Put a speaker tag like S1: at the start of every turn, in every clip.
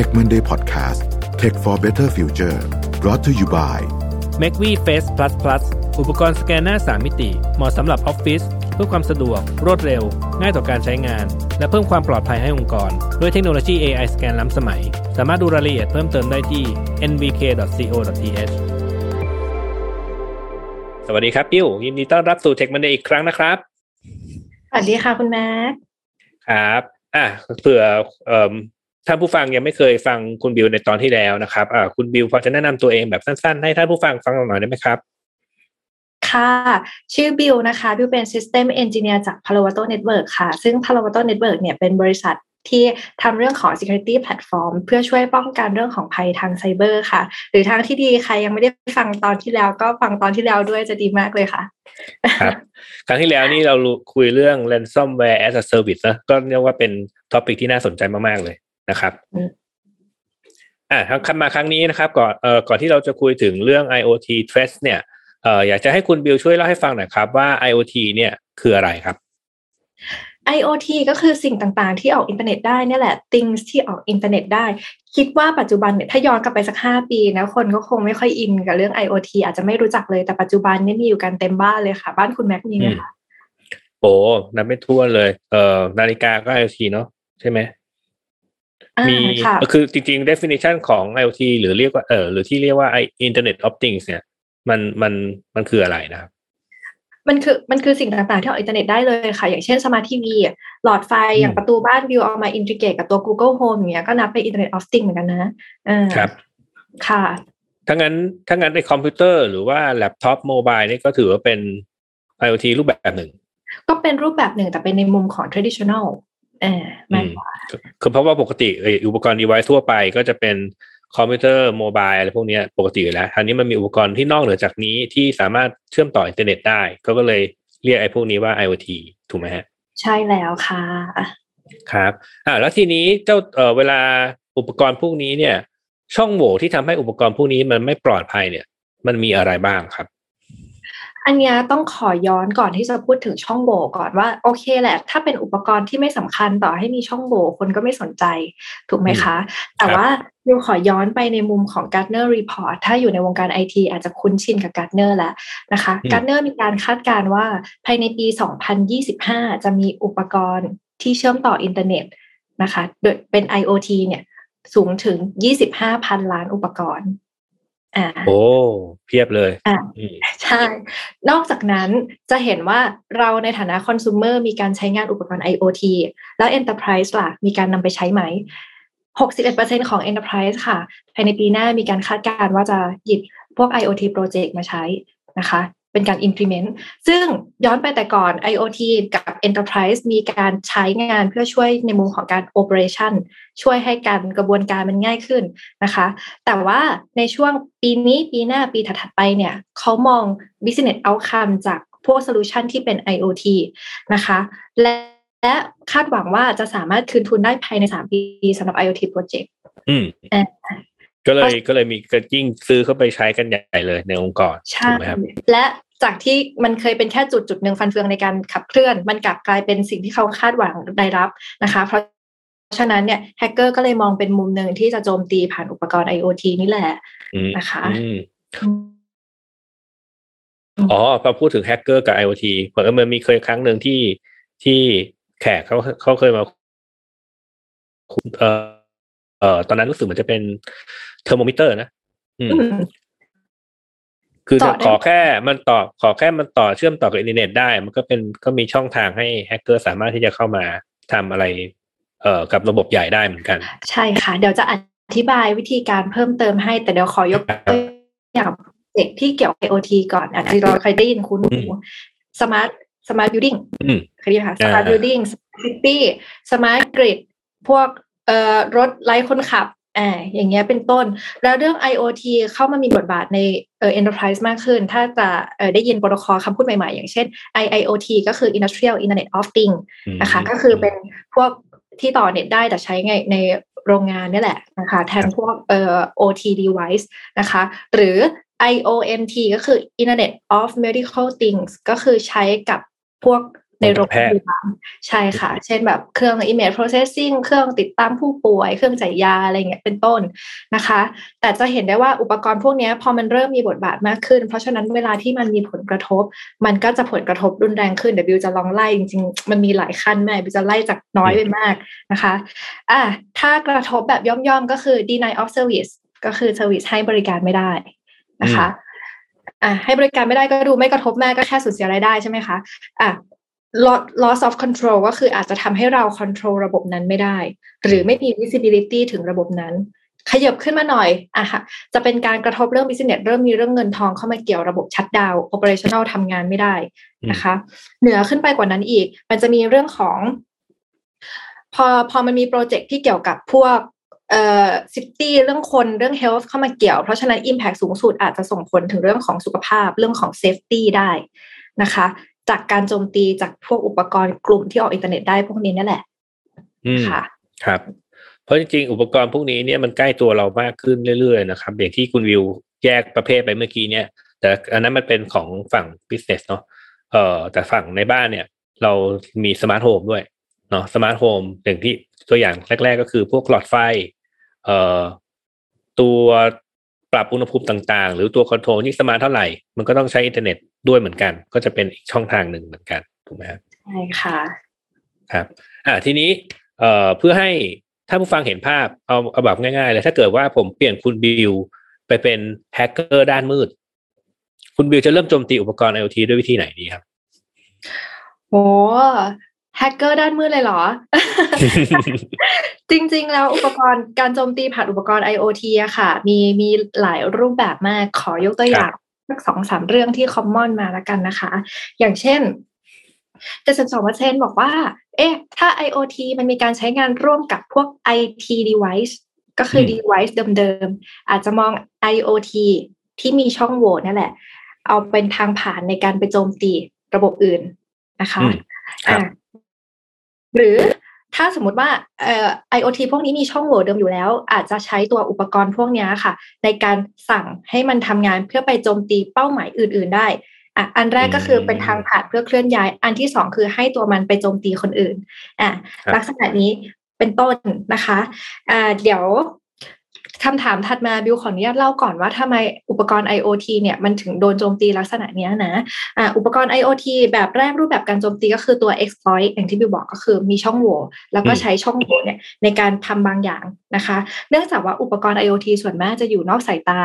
S1: Tech Monday Podcast Tech for Better Future brought to you by
S2: m a c v Face Plus Plus อุปกรณ์สแกนหน้า 3 มิติ เหมาะสำหรับออฟฟิศเพื่อความสะดวก รวดเร็ว ง่ายต่อการใช้งาน และเพิ่มความปลอดภัยให้องค์กร ด้วยเทคโนโลยี AI สแกนล้ำสมัย สามารถดูรายละเอียดเพิ่มเติมได้ที่ nvk.co.th สวัสดีครับปิ้วยินดีต้อนรับสู่ Tech Monday อีกครั้งนะครับ
S3: สวัสดีค่ะคุณแม็ก
S2: ครับอะเผื่อเอ่อ ท่านผู้ฟังยังไม่เคยฟังคุณบิวในตอนที่แล้วนะครับอ่าคุณบิวพอจะแนะนำตัวเองแบบสั้นๆ ให้ท่านผู้ฟังฟังหน่อยได้ไหมครับ
S3: ค่ะ ชื่อบิวนะคะ บิวเป็น System Engineer จาก Palo Alto Network ค่ะ ซึ่ง Palo Alto Network เนี่ยเป็นบริษัทที่ทำเรื่องของ security platform เพื่อช่วยป้องกันเรื่องของภัยทางไซเบอร์ค่ะ หรือทางที่ดีใครยังไม่ได้ฟังตอนที่แล้วก็ฟังตอนที่แล้วด้วยจะดีมากเลยค่ะ
S2: ครับ ครั้งที่แล้วนี่เราคุยเรื่อง ransomware as a service นะก็เรียกว่าเป็น topic ที่น่าสนใจมาก ๆ เลย นะครับอ่าคำมาครั้งนี้นะครับ ก่อนเอ่อก่อนที่เราจะคุยถึงเรื่อง IoT threats เนี่ยเอ่ออยากจะให้คุณบิวช่วยเล่าให้ฟังหน่อยครับว่า IoT เนี่ยคืออะไรครับ
S3: IoT ก็คือสิ่งต่างๆ ที่ออกอินเทอร์เน็ตได้นี่แหละ things ที่ออกอินเทอร์เน็ตได้ คิดว่าปัจจุบันเนี่ยถ้าย้อนกลับไปสักห้าปีนะคนก็คงไม่ค่อยอินกับเรื่อง IoT อาจจะไม่รู้จักเลยแต่ปัจจุบันนี่มีอยู่กันเต็มบ้านเลยค่ะ บ้านคุณแม็กมีไหมคะ
S2: โอ้นับไม่ถ้วนเลย เอ่อนาฬิกาก็ IoT เนาะใช่ไหม มีคือจริงๆ definition ของ IoT หรือเรียกว่าเออหรือที่เรียกว่า Internet of Things เนี่ย มันมันมันคืออะไรนะครับ
S3: มันคือมันคือสิ่งต่างๆ ที่ออกอินเทอร์เน็ตได้เลยค่ะ อย่างเช่นสมาร์ททีวีหลอดไฟอย่างประตูบ้านบิวเอามา integrate กับตัว Google Home อย่างเงี้ยก็นับเป็น Internet of Things เหมือนกันนะอ่า
S2: ครับ
S3: ค่ะ
S2: ถ้างั้นถ้างั้นในคอมพิวเตอร์หรือว่าแล็ปท็อป mobile นี่ก็ถือว่าเป็น IoT รูปแบบหนึ่ง
S3: ก็เป็นรูปแบบหนึ่งแต่เป็นในมุมของ traditional อ่ามากกว่า
S2: คือเพราะว่าปกติอุปกรณ์ device ทั่วไปก็จะเป็นคอมพิวเตอร์ mobile อะไรพวกนี้ปกติอยู่แล้วคราวนี้มันมีอุปกรณ์ที่นอกเหนือจากนี้ที่สามารถเชื่อมต่ออินเทอร์เน็ตได้ก็ก็เลยเรียกไอ้พวกนี้ว่า IoT ถูกไหมฮะ
S3: ใช่แล้วค่ะ
S2: ครับอ่าแล้วทีนี้เจ้าเอ่อเวลาอุปกรณ์พวกนี้เนี่ย ช่องโหว่ที่ทำให้อุปกรณ์พวกนี้มันไม่ปลอดภัยเนี่ย มันมีอะไรบ้างครับ
S3: อันนี้ต้องขอย้อนก่อนที่จะพูดถึงช่องโหว่ก่อนว่าโอเคแหละ ถ้าเป็นอุปกรณ์ที่ไม่สำคัญต่อให้มีช่องโหว่คนก็ไม่สนใจ ถูกไหมคะ แต่ว่ายูขอย้อนไปในมุมของ Gartner Report ถ้าอยู่ในวงการไอทีอาจจะคุ้นชินกับ Gartner แล้วนะคะ Gartner มีการคาดการณ์ว่าภายในปี 2025 จะมีอุปกรณ์ที่เชื่อมต่ออินเทอร์เน็ตนะคะโดยเป็น IoT เนี่ยสูงถึง 25พันล้านอุปกรณ์
S2: อ่าโอ้เพียบเลย
S3: อ่าใช่ นอกจากนั้นจะเห็นว่าเราในฐานะคอน sumer มีการใช้งานอุปกรณ์ IoT แล้ว Enterprise ล่ะ มีการนำไปใช้ไหม 61%ของ Enterprise ค่ะ ภายในปีหน้ามีการคาดการณ์ว่าจะหยิบพวก IoT project มาใช้นะคะ เป็นการ implement ซึ่งย้อนไปแต่ก่อน IoT กับ Enterprise มีการใช้งานเพื่อช่วยในมุมของการ operation ช่วยให้การกระบวนการมันง่ายขึ้นนะคะ แต่ว่าในช่วงปีนี้ปีหน้าปีถัดๆไปเนี่ยเขามอง business outcome จากพวก solution ที่เป็น IoT นะคะ และและคาดหวังว่าจะสามารถคืนทุนได้ภายใน3ปีสำหรับ IoT project
S2: อืมก็เลยก็เลยมีกระยิ่งซื้อเข้าไปใช้กันใหญ่เลยในองค์กร
S3: ใช่และ จากที่มันเคยเป็นแค่จุดจุดหนึ่งฟันเฟืองในการขับเคลื่อน มันกลับกลายเป็นสิ่งที่เขาคาดหวังได้รับนะคะ เพราะฉะนั้นเนี่ยแฮกเกอร์ก็เลยมองเป็นมุมหนึ่งที่จะโจมตีผ่านอุปกรณ์ IoT นี่แหละนะคะ
S2: อ๋อพอพูดถึงแฮกเกอร์กับ IoT ผมก็มันมีเคยครั้งหนึ่งที่ที่แขกเขาเขาเคยมาเอ่อเอ่อตอนนั้นรู้สึกเหมือนจะเป็นเทอร์โมมิเตอร์นะอืม คือขอแค่มันต่อขอแค่มันต่อเชื่อมต่อกับอินเทอร์เน็ตได้ มันก็เป็นก็มีช่องทางให้แฮกเกอร์สามารถที่จะเข้ามาทำอะไรเอ่อกับระบบใหญ่ได้เหมือนกัน
S3: ใช่ค่ะ เดี๋ยวจะอธิบายวิธีการเพิ่มเติมให้ แต่เดี๋ยวขอยกตัวอย่างเด็กที่เกี่ยวกับ IoT ก่อนอาจจะเราเคยได้ยินคุณ smart smart building เคยได้ยินค่ะ smart building smart city smart gridพวกเอ่อรถไร้คนขับ อ่าอย่างเงี้ยเป็นต้น แล้วเรื่อง IoT เข้ามามีบทบาทในเอ่อ enterprise มากขึ้น ถ้าจะเอ่อได้ยินโปรโตคอลคำพูดใหม่ๆ อย่างเช่น IIoT ก็คือ Industrial Internet of Things นะคะก็คือเป็นพวกที่ต่อเน็ตได้แต่ใช้ไงในโรงงานนี่แหละนะคะแทนพวกเอ่อ OT device นะคะหรือ IOMT ก็คือ Internet of Medical Things ก็คือใช้กับพวก ในโรงพยาบาลใช่ค่ะ เช่นแบบเครื่อง image processing เครื่องติดตั้งผู้ป่วย เครื่องจ่ายยาอะไรเงี้ยเป็นต้นนะคะ แต่จะเห็นได้ว่าอุปกรณ์พวกนี้พอมันเริ่มมีบทบาทมากขึ้น เพราะฉะนั้นเวลาที่มันมีผลกระทบ มันก็จะผลกระทบรุนแรงขึ้นเดี๋ยวบิวจะลองไล่จริงๆ มันมีหลายขั้นแม่บิวจะไล่จากน้อยไปมากนะคะอะถ้ากระทบแบบย่อมๆก็คือ deny of service ก็คือ service ให้บริการไม่ได้นะคะอะให้บริการไม่ได้ก็ดูไม่กระทบแม่ก็แค่สูญเสียรายได้ใช่ไหมคะอะ loss of control ก็คืออาจจะทำให้เรา control ระบบนั้นไม่ได้ หรือไม่มี visibility ถึงระบบนั้น ขยับขึ้นมาหน่อยอะค่ะจะเป็นการกระทบเรื่อง business เริ่มมีเรื่องเงินทองเข้ามาเกี่ยวระบบชัดดาว operational ทำงานไม่ได้นะคะ เหนือขึ้นไปกว่านั้นอีก มันจะมีเรื่องของ พอพอมันมีโปรเจกต์ที่เกี่ยวกับพวกเอ่อ city เรื่องคนเรื่อง health เข้ามาเกี่ยว เพราะฉะนั้น impact สูงสุดอาจจะส่งผลถึงเรื่องของสุขภาพเรื่องของ safety ได้นะคะ จากการโจมตีจากพวกอุปกรณ์กลุ่มที่ออกอินเทอร์เน็ตได้พวกนี้นั่นแหละค่ะ
S2: ครับ เพราะจริงๆ อุปกรณ์พวกนี้เนี่ยมันใกล้ตัวเรามากขึ้นเรื่อยๆนะครับอย่างที่คุณบิวแยกประเภทไปเมื่อกี้เนี่ย แต่อันนั้นมันเป็นของฝั่ง business เนาะเอ่อแต่ฝั่งในบ้านเนี่ย เรามี smart home ด้วยเนาะ smart home อย่างที่ตัวอย่างแรก ๆ ก็คือพวกหลอดไฟเอ่อตัวปรับอุณหภูมิต่างๆ หรือตัว control ยิ่ง smart เท่าไหร่ มันก็ต้องใช้อินเทอร์เน็ต ด้วยเหมือนกัน ก็จะเป็นอีกช่องทางหนึ่งเหมือนกันถูกไหมครับ
S3: ใช่ค่ะ
S2: ครับอ่าทีนี้เอ่อเพื่อให้ถ้าผู้ฟังเห็นภาพเอาเอาแบบง่ายๆเลยถ้าเกิดว่าผมเปลี่ยนคุณบิวไปเป็นแฮกเกอร์ด้านมืด คุณบิลจะเริ่มโจมตีอุปกรณ์ IoT ด้วยวิธีไหนดีครับ
S3: โอ้แฮกเกอร์ด้านมืดเลยเหรอ จริงๆ แล้วอุปกรณ์การโจมตีผ่านอุปกรณ์ IoT อะค่ะ มีมีหลายรูปแบบมากขอยกตัวอย่าง สักสองสามเรื่องที่คอมมอนมาแล้วกันนะคะ อย่างเช่น72%บอกว่า เอ๊ะ ถ้า IoT มันมีการใช้งานร่วมกับพวก IT device ก็คือ device เดิมๆ อาจจะมอง IoT ที่มีช่องโหว่นั่นแหละ เอาเป็นทางผ่านในการไปโจมตีระบบอื่นนะคะอ่าหรือ ถ้าสมมติว่าเอ่อ IoT พวกนี้มีช่องโหว่เดิมอยู่แล้ว อาจจะใช้ตัวอุปกรณ์พวกนี้ค่ะ ในการสั่งให้มันทำงานเพื่อไปโจมตีเป้าหมายอื่น ๆ ได้อะอันแรกก็คือเป็นทางผ่านเพื่อเคลื่อนย้าย อันที่สองคือให้ตัวมันไปโจมตีคนอื่นอะลักษณะนี้เป็นต้นนะคะอ่าเดี๋ยว คำถามถัดมาบิวขออนุญาตเล่าก่อนว่าทำไมอุปกรณ์ IoT เนี่ยมันถึงโดนโจมตีลักษณะนี้นะอ่าอุปกรณ์ IoT แบบแรกรูปแบบการโจมตีก็คือตัว exploit อย่างที่บิวบอกก็คือมีช่องโหว่แล้วก็ใช้ช่องโหว่เนี่ยในการทำบางอย่างนะคะ เนื่องจากว่าอุปกรณ์ IoT ส่วนมากจะอยู่นอกสายตา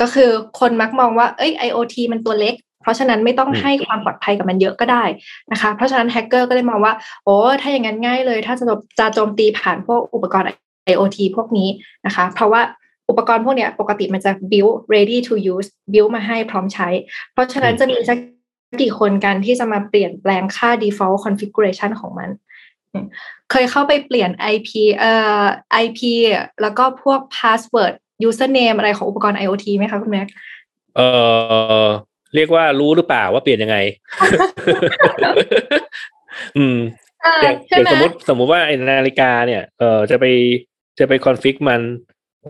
S3: ก็คือคนมักมองว่าเอ้ย IoT มันตัวเล็กเพราะฉะนั้นไม่ต้องให้ความปลอดภัยกับมันเยอะก็ได้นะคะ เพราะฉะนั้นแฮกเกอร์ก็เลยมองว่า โอ้ถ้าอย่างนั้นง่ายเลย ถ้าจะจะโจมตีผ่านพวกอุปกรณ์ IoT พวกนี้นะคะ เพราะว่าอุปกรณ์พวกนี้ปกติมันจะ build ready to use build มาให้พร้อมใช้ เพราะฉะนั้นจะมีสักกี่คนกันที่จะมาเปลี่ยนแปลงค่า default configuration ของมัน เคยเข้าไปเปลี่ยน IP เอ่อ IP แล้วก็พวก password username อะไรของอุปกรณ์ IoT ไหมคะคุณแม็ก
S2: เออเรียกว่ารู้หรือเปล่าว่าเปลี่ยนยังไง อืมอย่างสมมติสมมุติว่าไอ้นาฬิกาเนี่ย เออจะไป จะไป config มัน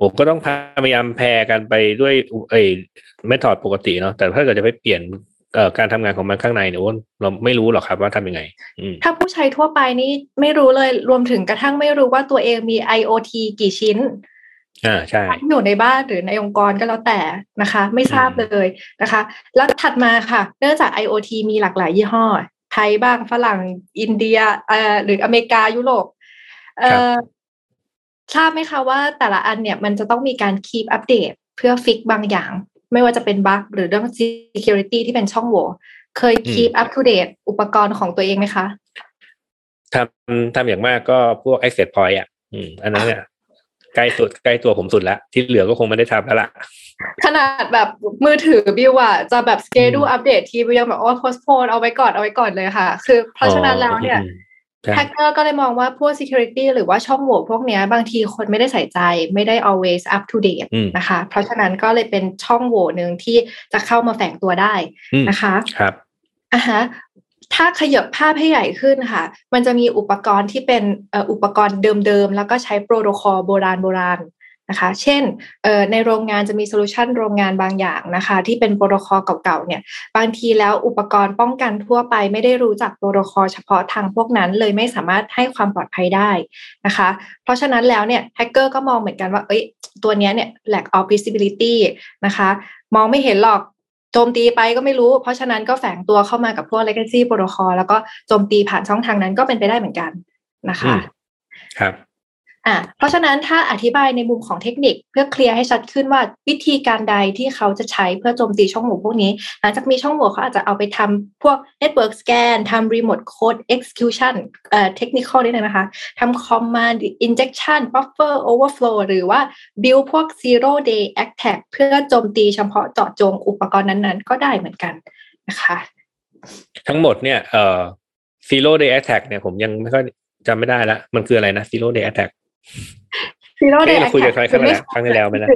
S2: ผมก็ต้องพยายามแพรกันไปด้วยไอ้ method ปกติเนาะแต่ถ้าเกิดจะไปเปลี่ยนเอ่อการทำงานของมันข้างในเนี่ยเราไม่รู้หรอกครับว่าทำยังไง
S3: ถ้าผู้ใช้ทั่วไปนี่ไม่รู้เลยรวมถึงกระทั่งไม่รู้ว่าตัวเองมี IoT กี่ชิ้น
S2: อ่าใช่
S3: อยู่ในบ้านหรือในองค์กรก็แล้วแต่นะคะ ไม่ทราบเลยนะคะ แล้วถัดมาค่ะ เนื่องจาก IoT มีหลากหลายยี่ห้อ ไทยบ้างฝรั่งอินเดียเอ่อหรืออเมริกายุโรปเอ่อ ทราบไหมคะว่าแต่ละอันเนี่ยมันจะต้องมีการ keep อัปเดตเพื่อฟิกบางอย่าง ไม่ว่าจะเป็นบั๊กหรือเรื่อง security ที่เป็นช่องโหว่เคย keep up to date อุปกรณ์ของตัวเองไหมคะ
S2: ทำทำอย่างมากก็พวก access point อะอืมอันนั้นเนี่ยใกล้สุดใกล้ตัวผมสุดแล้วที่เหลือก็คงไม่ได้ทำแล้วล่ะ
S3: ขนาดแบบมือถือบิวอะจะแบบ schedule อัปเดตทีบิวยังแบบโอ้ postpone เอาไว้ก่อนเอาไว้ก่อนเลยค่ะ คือเพราะฉะนั้นแล้วเนี่ย แฮกเกอร์ก็เลยมองว่าพวก security หรือว่าช่องโหว่พวกนี้บางทีคนไม่ได้ใส่ใจไม่ได้ always up to date นะคะ เพราะฉะนั้นก็เลยเป็นช่องโหว่หนึ่งที่จะเข้ามาแฝงตัวได้นะคะ
S2: ครับ
S3: อะฮะถ้าขยับภาพให้ใหญ่ขึ้นค่ะ มันจะมีอุปกรณ์ที่เป็นอุปกรณ์เดิมๆ แล้วก็ใช้โปรโตคอลโบราณโบราณ นะคะ เช่นในโรงงานจะมี solution โรงงานบางอย่างนะคะ ที่เป็นโปรโตคอลเก่าๆเนี่ย บางทีแล้วอุปกรณ์ป้องกันทั่วไป ไม่ได้รู้จักโปรโตคอลเฉพาะทางพวกนั้น เลยไม่สามารถให้ความปลอดภัยได้นะคะ เพราะฉะนั้นแล้วเนี่ยแฮกเกอร์ก็มองเหมือนกันว่า เอ้ยตัวนี้เนี่ย lack of visibility นะคะ มองไม่เห็นหรอกโจมตีไปก็ไม่รู้ เพราะฉะนั้นก็แฝงตัวเข้ามากับพวก legacy protocol แล้วก็โจมตีผ่านช่องทางนั้นก็เป็นไปได้เหมือนกันนะคะ
S2: ครับ
S3: อะเพราะฉะนั้นถ้าอธิบายในมุมของเทคนิคเพื่อเคลียร์ให้ชัดขึ้นว่าวิธีการใดที่เขาจะใช้เพื่อโจมตีช่องโหว่พวกนี้ หลังจากมีช่องโหว่เขาอาจจะเอาไปทำพวก network scan ทำ remote code execution เอ่อ technical นี่นะคะทำ command injection buffer overflow หรือว่า build พวก zero day attack เพื่อโจมตีเฉพาะเจาะจงอุปกรณ์นั้นๆ ก็ได้เหมือนกันนะคะ
S2: ทั้งหมดเนี่ยเอ่อ zero day attack เนี่ยผมยังไม่ค่อยจำไม่ได้ละมันคืออะไรนะ zero day attack
S3: zero day เรา
S2: คุยกันครั้งแล้วครั้งที่แล้วไหมนะ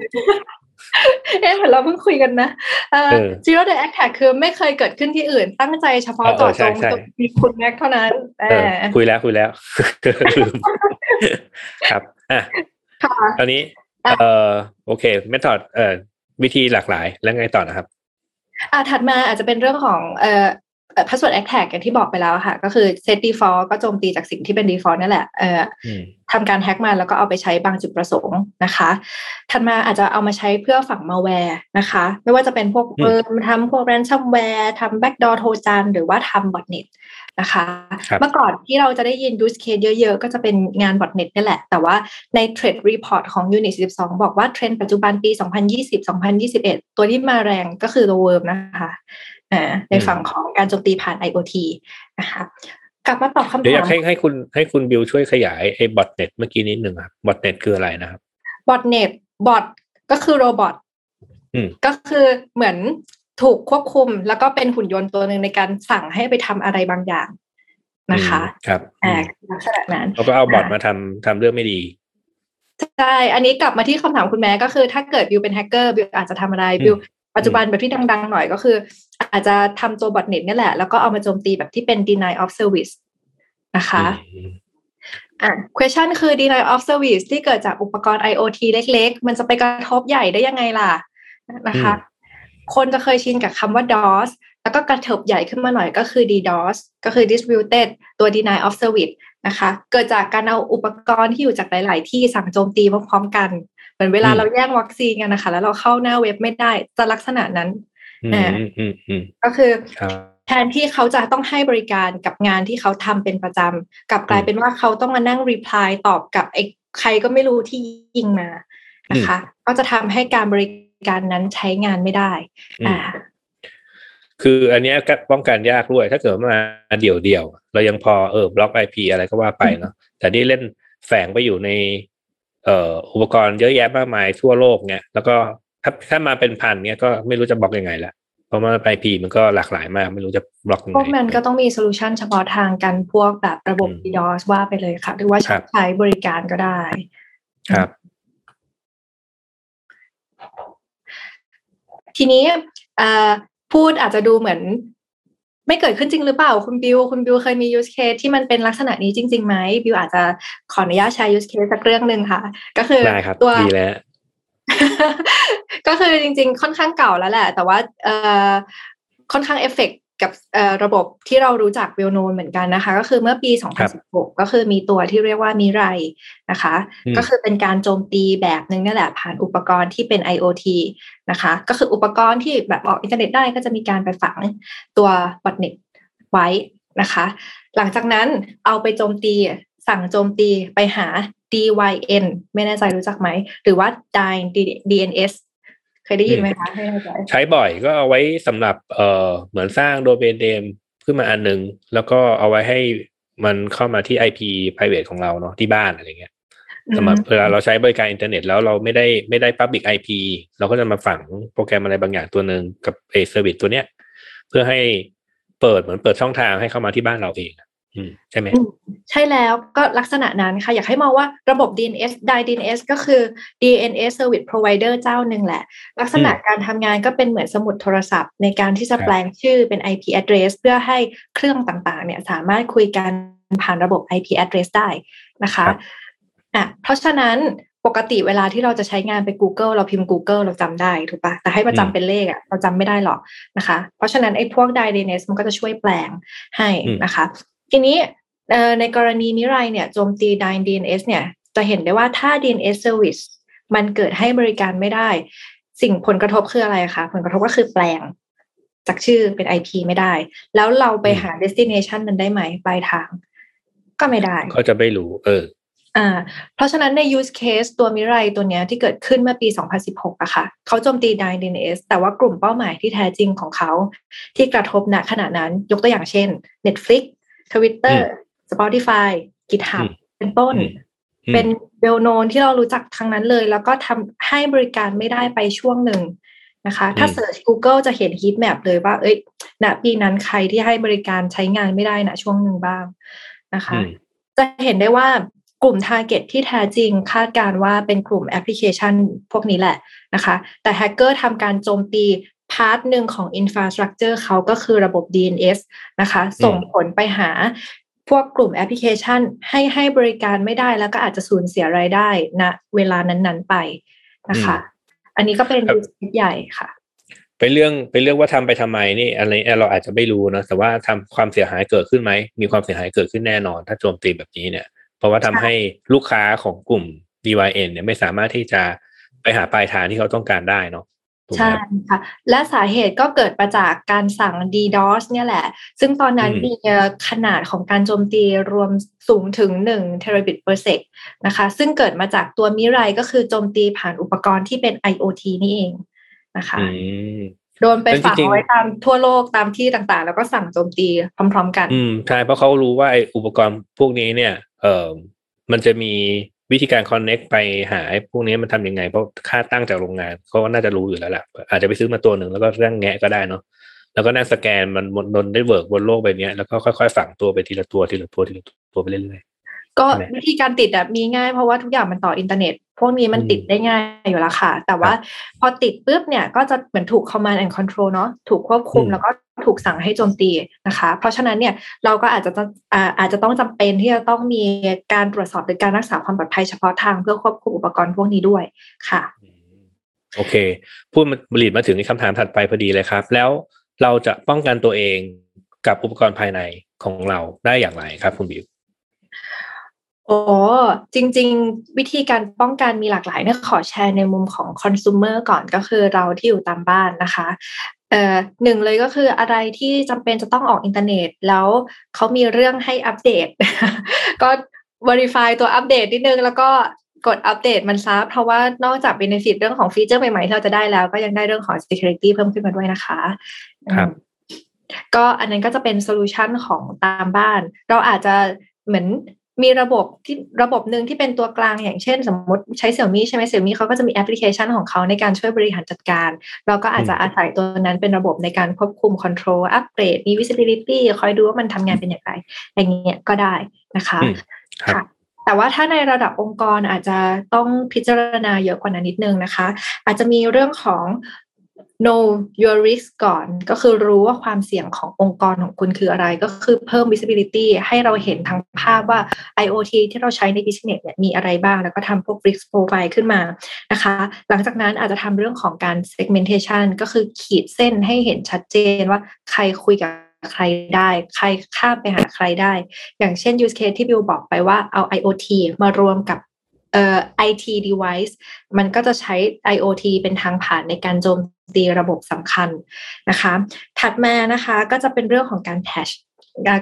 S3: เอ๊ะเราเพิ่งคุยกันนะ zero day attack คือไม่เคยเกิดขึ้นที่อื่น ตั้งใจเฉพาะเจาะจงมีคุณแม็กเท่านั้น
S2: คุยแล้วคุยแล้ว ครับอะตอนนี้ เอ่อโอเคเมธอดเอ่อวิธีหลากหลายแล้วไงต่อนะครับ
S3: อ่าถัดมาอาจจะเป็นเรื่องของเอ่อ password attack อย่างที่บอกไปแล้วค่ะ ก็คือ set default ก็โจมตีจากสิ่งที่เป็น default นั่นแหละเอ่อทำการแฮ็กมาแล้วก็เอาไปใช้บางจุดประสงค์นะคะ ถัดมาอาจจะเอามาใช้เพื่อฝังมาแวร์นะคะ ไม่ว่าจะเป็นพวกเออทำพวก ransomware ทำ backdoor โทจันหรือว่าทำ botnet นะคะเมื่อก่อนที่เราจะได้ยิน use case เยอะ ๆ ก็จะเป็นงาน botnet นี่แหละ แต่ว่าใน trend report ของ Unit 42 บอกว่าเทรนด์ปัจจุบันปี 2020-2021 ตัวที่มาแรงก็คือ the worm นะคะในฝั่งของการโจมตีผ่าน IoT นะคะกลับมาตอบคำถาม
S2: เดี๋ยวอยากให้ให้คุณให้คุณบิวช่วยขยายไอ้ botnet เมื่อกี้นิดหนึ่งครับ botnet คืออะไรนะครับ
S3: botnet bot ก็คือ robot ก็คือเหมือน ถูกควบคุมแล้วก็เป็นหุ่นยนต์ตัวหนึ่งในการสั่งให้ไปทำอะไรบางอย่างนะคะ
S2: ครับ
S3: อ่าลักษณะนั้น
S2: เขาก็เอา botมาทำทำเรื่องไม่ดี
S3: ใช่อันนี้กลับมาที่คำถามคุณแม็กก็คือ ถ้าเกิดบิวเป็นแฮกเกอร์บิวอาจจะทำอะไรบิวปัจจุบันแบบที่ดังๆหน่อยก็คือ อาจจะทำตัว botnet นี่แหละ แล้วก็เอามาโจมตีแบบที่เป็น deny of service นะคะอะ question คือ deny of service ที่เกิดจากอุปกรณ์ IoT เล็ก ๆ มันจะไปกระทบใหญ่ได้ยังไงล่ะนะคะ คนจะเคยชินกับคำว่า DOS แล้วก็กระเถิบใหญ่ขึ้นมาหน่อยก็คือ DDoS ก็คือ distributed ตัว deny of service นะคะ เกิดจากการเอาอุปกรณ์ที่อยู่จากหลาย ๆ ที่สั่งโจมตีพร้อมๆกันมือนเวลาเราแย่งวัคซีนกันนะคะ แล้วเราเข้าหน้าเว็บไม่ได้จะลักษณะนั้น
S2: อ่า
S3: ก็คือแทนที่เขาจะต้องให้บริการกับงานที่เขาทำเป็นประจำกลับกลายเป็นว่าเขาต้องมานั่งรีプライตอบกับไอ้ใครก็ไม่รู้ที่ยิงมานะคะ ก็จะทำให้การบริ การนั้นใช้งานไม่ได้อ่า
S2: คืออันนี้ป้องกันยากด้วย ถ้าเกิดมาเดี่ยวเดียวเรายังพอเออ block IP อะไรก็ว่าไปเนาะแต่นี่เล่นแฝงไปอยู่ใน เอ่ออุปกรณ์เยอะแยะมากมายทั่วโลกเนี่ยแล้วก็ถ้าถ้ามาเป็นพันเนี่ยก็ไม่รู้จะบล็อกยังไงละเพราะว่า IP มันก็หลากหลายมาก ไม่รู้จะบล็อกยังไง
S3: พวกนั้นก็ต้องมี solution เฉพาะทางกันพวกแบบระบบ DDoS ว่าไปเลยค่ะ หรือว่าใช้บริการก็ได้
S2: ครับ
S3: ทีนี้พูดอาจจะดูเหมือน ไม่เกิดขึ้นจริงหรือเปล่า คุณบิวคุณบิวเคยมี use case ที่มันเป็นลักษณะนี้จริงๆไหมบิวอาจจะขออนุญาตใช้ use case สักเรื่องหนึ่งค่ะ ก็คือ
S2: ตัวดีแล้ว
S3: ก็คือจริง ๆ ค่อนข้างเก่าแล้วแหละ แต่ว่าเอ่อค่อนข้างเอฟเฟก กับระบบที่เรารู้จัก well-known เหมือนกันนะคะ ก็คือเมื่อปี 2016 ก็คือมีตัวที่เรียกว่า Mirai นะคะ ก็คือเป็นการโจมตีแบบนึงนั่นแหละผ่านอุปกรณ์ที่เป็น IoT นะคะ ก็คืออุปกรณ์ที่แบบออกอินเทอร์เน็ตได้ก็จะมีการไปฝังตัว botnet ไว้นะคะ หลังจากนั้นเอาไปโจมตีสั่งโจมตีไปหา DYN ไม่แน่ใจรู้จักไหม หรือว่า DNS เคยได้ยินไหมคะใช้
S2: บ่อยก็เอาไว้สำหรับเอ่อเหมือนสร้าง domain name ขึ้นมาอันนึง แล้วก็เอาไว้ให้มันเข้ามาที่ IP private ของเราเนาะที่บ้านอะไรเงี้ยสำหรับเวลาเราใช้บริการอินเทอร์เน็ตแล้วเราไม่ได้ไม่ได้ Public IP เราก็จะมาฝังโปรแกรมอะไรบางอย่างตัวหนึ่งกับไอ้ service ตัวเนี้ย เพื่อให้เปิดเหมือนเปิดช่องทางให้เข้ามาที่บ้านเราเอง ใช่ไหม
S3: ใช่แล้วก็ลักษณะนั้นค่ะ อยากให้มองว่าระบบ DNS DNS ก็คือ DNS Service Provider เจ้าหนึ่งแหละ ลักษณะการทำงานก็เป็นเหมือนสมุดโทรศัพท์ ในการที่จะแปลงชื่อเป็น IP address เพื่อให้เครื่องต่างๆ เนี่ยสามารถคุยกันผ่านระบบ IP address ได้นะคะอะเพราะฉะนั้นปกติเวลาที่เราจะใช้งานไป Google เราพิมพ์ Google เราจำได้ถูกปะแต่ให้มาจำเป็นเลขอะเราจำไม่ได้หรอกนะคะ เพราะฉะนั้นไอ้พวก DNS มันก็จะช่วยแปลงให้นะคะ ทีนี้ในกรณีมิไรเนี่ยโจมตี DNS เนี่ยจะเห็นได้ว่าถ้า DNS service มันเกิดให้บริการไม่ได้ สิ่งผลกระทบคืออะไรคะผลกระทบก็คือแปลง จากชื่อเป็น IP ไม่ได้ แล้วเราไปหา destination นั้นได้ไหมปลายทาง ก็ไม่ได้
S2: เขาจะไม่รู้ เออ
S3: อ่าเพราะฉะนั้นใน use case ตัวมิไรตัวเนี้ยที่เกิดขึ้นเมื่อปี 2016อะค่ะ เขาโจมตี DNS แต่ว่ากลุ่มเป้าหมายที่แท้จริงของเขา ที่กระทบณขณะนั้นยกตัวอย่างเช่น Netflix Twitter Spotify GitHub เป็นต้น เป็นเบลโนนที่เรารู้จักทั้งนั้นเลย แล้วก็ทำให้บริการไม่ได้ไปช่วงหนึ่งนะคะ ถ้าเสิร์ช Google จะเห็น heat map เลยว่า เอ้ยณปีนั้นใครที่ให้บริการใช้งานไม่ได้ณช่วงหนึ่งบ้างนะคะ จะเห็นได้ว่ากลุ่ม Target ที่แท้จริงคาดการว่าเป็นกลุ่มแอปพลิเคชันพวกนี้แหละนะคะ แต่แฮกเกอร์ทำการโจมตี part หนึ่งของ Infrastructure เขาก็คือระบบ DNS นะคะ ส่งผลไปหาพวกกลุ่มแอปพลิเคชันให้ให้บริการไม่ได้แล้วก็อาจจะสูญเสียรายได้ณนะเวลานั้นๆไปนะคะ อันนี้ก็เป็นดูใหญ่ค่ะ
S2: ไปเรื่องไปเรื่องว่าทำไปทำไมนี่อะไรเราอาจจะไม่รู้นะแต่ว่าทำความเสียหายเกิดขึ้นไหมมีความเสียหายเกิดขึ้นแน่นอน ถ้าโจมตีแบบนี้เนี่ย เพราะว่าทำให้ลูกค้าของกลุ่ม DYN เนี่ยไม่สามารถที่จะไปหาปลายทางที่เขาต้องการได้เนาะ
S3: ใช่ค่ะ และสาเหตุก็เกิดมาจากการสั่ง DDoS เนี่ยแหละ ซึ่งตอนนั้นมีขนาดของการโจมตีรวมสูงถึง1 terabit per sec นะคะ ซึ่งเกิดมาจากตัวมิไรก็คือโจมตีผ่านอุปกรณ์ที่เป็น IoT นี่เองนะคะโดนไปฝังไว้ตามทั่วโลกตามที่ต่างๆ แล้วก็สั่งโจมตีพร้อม ๆ กัน
S2: อืมใช่เพราะเขารู้ว่าไอ้อุปกรณ์พวกนี้เนี่ย เออมันจะมี วิธีการ connect ไปหาพวกนี้มันทำยังไง เพราะค่าตั้งจากโรงงานเขาก็น่าจะรู้อยู่แล้วแหละอาจจะไปซื้อมาตัวหนึ่งแล้วก็เรื่องแงะก็ได้เนาะแล้วก็นั่งสแกนบน network บนโลกใบนี้แล้วก็ค่อยๆ ฝังตัวไปทีละตัวทีละตัวทีละตัวไปเรื่อย
S3: ก็วิธีการติดอะมีง่ายเพราะว่าทุกอย่างมันต่ออินเทอร์เน็ต พวกนี้มันติดได้ง่ายอยู่แล้วค่ะ แต่ว่าพอติดปุ๊บเนี่ยก็จะเหมือนถูก command and control เนาะถูกควบคุมแล้วก็ถูกสั่งให้โจมตีนะคะ เพราะฉะนั้นเนี่ยเราก็อาจจะอาจจะต้องจำเป็นที่จะต้องมีการตรวจสอบหรือการรักษาความปลอดภัยเฉพาะทางเพื่อควบคุมอุปกรณ์พวกนี้ด้วยค่ะ
S2: โอเค พูดมาลีดมาถึงในคำถามถัดไปพอดีเลยครับ แล้วเราจะป้องกันตัวเองกับอุปกรณ์ภายในของเราได้อย่างไรครับคุณบิว
S3: โอ้จริง ๆ วิธีการป้องกันมีหลากหลายเนี่ยขอแชร์ในมุมของคอน sumer ก่อนก็คือเราที่อยู่ตามบ้านนะคะเอ่อหนึ่งเลยก็คืออะไรที่จำเป็นจะต้องออกอินเทอร์เน็ต แล้วเขามีเรื่องให้อัปเดต ก็ verify ตัวอัปเดตนิดนึง แล้วก็กดอัปเดตมันซะเพราะว่านอกจาก benefit เรื่องของฟีเจอร์ใหม่ๆที่เราจะได้แล้ว ก็ยังได้เรื่องของ security เพิ่มขึ้นมาด้วยนะคะ
S2: ครับ
S3: ก็อันนั้นก็จะเป็นโซลูชันของตามบ้าน เราอาจจะเหมือน มีระบบที่ระบบหนึ่งที่เป็นตัวกลางอย่างเช่น สมมติใช้เสี่ยวมี่ใช่ไหมเสี่ยวมี่เขาก็จะมีแอปพลิเคชันของเขาในการช่วยบริหารจัดการ เราก็อาจจะอาศัยตัวนั้นเป็นระบบในการควบคุมคอนโทรลอัปเกรดมี visibility คอยดูว่ามันทำงานเป็นอย่างไร อย่างเงี้ยก็ได้นะคะค่ะแต่ว่าถ้าในระดับองค์กรอาจจะต้องพิจารณาเยอะกว่านั้นนิดนึงนะคะ อาจจะมีเรื่องของ know your risk ก่อนก็คือรู้ว่าความเสี่ยงขององค์กรของคุณคืออะไร ก็คือเพิ่ม visibility ให้เราเห็นทั้งภาพว่า IoT ที่เราใช้ใน business เนี่ยมีอะไรบ้าง แล้วก็ทำพวก risk profile ขึ้นมานะคะ หลังจากนั้นอาจจะทำเรื่องของการ segmentation ก็คือขีดเส้นให้เห็นชัดเจนว่าใครคุยกับใครได้ ใครข้ามไปหาใครได้ อย่างเช่น use case ที่บิวบอกไปว่าเอา IoT มารวมกับเอ่อ IT device มันก็จะใช้ IoT เป็นทางผ่านในการโจม ตีระบบสำคัญนะคะ ถัดมานะคะก็จะเป็นเรื่องของการแพช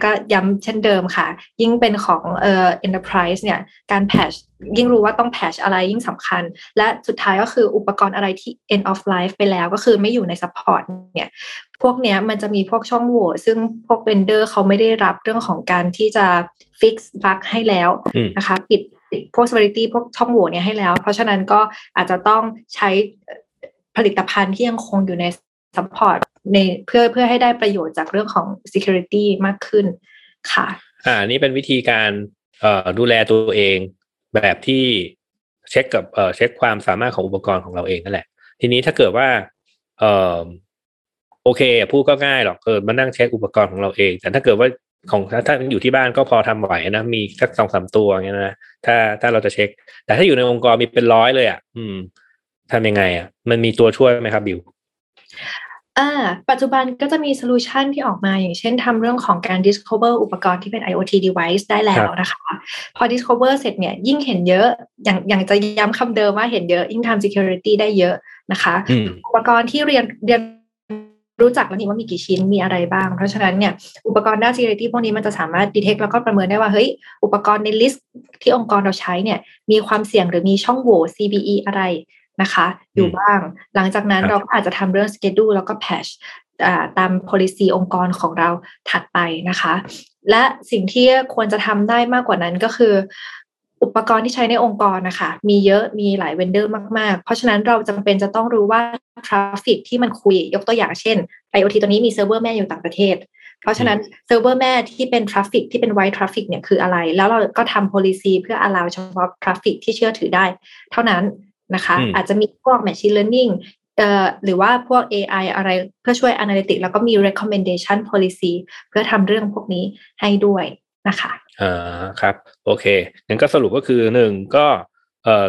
S3: ก็ย้ำเช่นเดิมค่ะ ยิ่งเป็นของเอ่อ enterprise เนี่ยการแพชยิ่งรู้ว่าต้องแพชอะไรยิ่งสำคัญ และสุดท้ายก็คืออุปกรณ์อะไรที่ end of life ไปแล้วก็คือไม่อยู่ใน support เนี่ยพวกเนี้ยมันจะมีพวกช่องโหว่ซึ่งพวกเวนเดอร์เขาไม่ได้รับเรื่องของการที่จะ fix bug ให้แล้วนะคะปิดพวก severity พวกช่องโหว่เนี่ยให้แล้ว เพราะฉะนั้นก็อาจจะต้องใช้ ผลิตภัณฑ์ที่ยังคงอยู่ใน support ในเพื่อเพื่อให้ได้ประโยชน์จากเรื่องของ security มากขึ้นค่ะ
S2: อ่า นี่เป็นวิธีการเอ่อดูแลตัวเองแบบที่เช็คกับเอ่อเช็คความสามารถของอุปกรณ์ของเราเองนั่นแหละ ทีนี้ถ้าเกิดว่าเอ่อโอเคพูดก็ง่ายหรอกเออมานั่งเช็คอุปกรณ์ของเราเอง แต่ถ้าเกิดว่าของถ้าถ้าอยู่ที่บ้านก็พอทำไหวนะ มีสักสองสามตัวอย่างเงี้ยนะถ้าถ้าเราจะเช็ค แต่ถ้าอยู่ในองค์กรมีเป็นร้อยเลยอะ อืม ทำยังไงอะมันมีตัวช่วยไหมครับบิว
S3: อ่าปัจจุบันก็จะมีโซลูชันที่ออกมาอย่างเช่นทำเรื่องของการ discover อุปกรณ์ที่เป็น IoT device ได้แล้วนะคะ พอ discover เสร็จเนี่ยยิ่งเห็นเยอะอย่างอย่างจะย้ำคำเดิมว่าเห็นเยอะยิ่งทำ security ได้เยอะนะคะ อุปกรณ์ที่เรียนเรียนรู้จักแล้วนี่ว่ามีกี่ชิ้นมีอะไรบ้าง เพราะฉะนั้นเนี่ยอุปกรณ์ด้าน security พวกนี้มันจะสามารถ detect แล้วก็ประเมินได้ว่าเฮ้ยอุปกรณ์ใน list ที่องค์กรเราใช้เนี่ยมีความเสี่ยงหรือมีช่องโหว่ CVE อะไร นะคะ อยู่บ้าง หลังจากนั้นเราก็อาจจะทำเรื่อง schedule แล้วก็ patch ตาม policy องค์กรของเราถัดไปนะคะ และสิ่งที่ควรจะทำได้มากกว่านั้นก็คือ อุปกรณ์ที่ใช้ในองค์กรนะคะ มีเยอะมีหลาย vendor มาก ๆ เพราะฉะนั้นเราจำเป็นจะต้องรู้ว่า traffic ที่มันคุยยกตัวอย่างเช่น IoT ตัวนี้มีเซิร์ฟเวอร์แม่อยู่ต่างประเทศเพราะฉะนั้นเซิร์ฟเวอร์แม่ที่เป็น traffic ที่เป็น white traffic เนี่ยคืออะไร แล้วเราก็ทำ policy เพื่อ allow เฉพาะ traffic ที่เชื่อถือได้ เท่านั้น นะคะ อาจจะมีพวก machine learning เอ่อหรือว่าพวก AI อะไรเพื่อช่วย analytic แล้วก็มี recommendation policy เพื่อทำเรื่องพวกนี้ให้ด้วยนะคะ
S2: อ่าครับ โอเคงั้นก็สรุปก็คือหนึ่งก็เอ่อ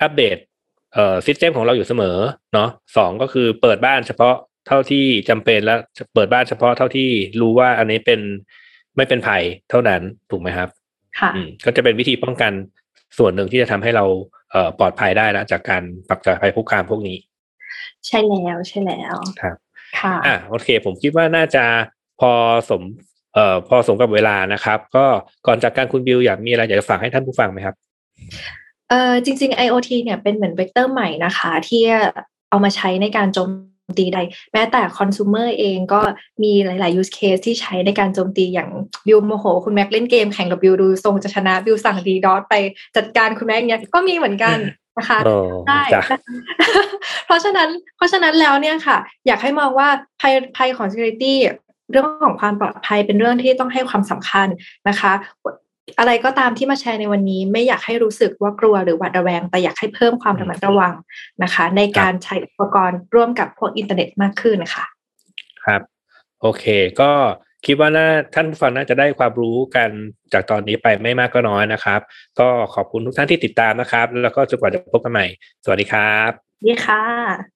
S2: อัปเดตเอ่อซิสเต็มของเราอยู่เสมอเนาะสองก็คือเปิดบ้านเฉพาะเท่าที่จำเป็นแล้วเปิดบ้านเฉพาะเท่าที่รู้ว่าอันนี้เป็นไม่เป็นภัยเท่านั้นถูกไหมครับ
S3: ค่ะ
S2: ก็จะเป็นวิธีป้องกันส่วนหนึ่งที่จะทำให้เราเอ่อ ปลอดภัยได้แล้วจากการปรับจากภัยคุกคามพวกนี้
S3: ใช่แล้วใช่แล้ว
S2: ครับ
S3: ค่ะ
S2: อะโอเค ผมคิดว่าน่าจะพอสมเอ่อพอสมกับเวลานะครับ ก็ก่อนจากการคุณบิวอยากมีอะไรอยากจะฝากให้ท่านผู้ฟังไหมครับ
S3: เอ่อจริง ๆ IoT เนี่ยเป็นเหมือนเวกเตอร์ใหม่นะคะ ที่เอามาใช้ในการโจม ตีใด แม้แต่คอน sumer เองก็มีหลาย ๆ use case ที่ใช้ในการโจมตีอย่างบิวโมโห คุณแม็กเล่นเกมแข่งกับบิวดูทรงจะชนะบิวสั่ง DDoS ไปจัดการคุณแม็กเนี่ยก็มีเหมือนกันนะคะได้เพราะฉะนั้นเพราะฉะนั้นแล้วเนี่ยค่ะ อยากให้มองว่าภัยภัยของ security เรื่องของความปลอดภัยเป็นเรื่องที่ต้องให้ความสำคัญนะคะ อะไรก็ตามที่มาแชร์ในวันนี้ ไม่อยากให้รู้สึกว่ากลัวหรือหวาดระแวง แต่อยากให้เพิ่มความระมัดระวังนะคะ ในการใช้อุปกรณ์ร่วมกับพวกอินเทอร์เน็ตมากขึ้นนะคะ
S2: ครับ โอเค ก็คิดว่าน่าท่านผู้ฟังน่าจะได้ความรู้กันจากตอนนี้ไปไม่มากก็น้อยนะครับ ก็ขอบคุณทุกท่านที่ติดตามนะครับ แล้วก็จนกว่าจะพบกันใหม่ สวัสดีครับ
S3: ดีค่ะ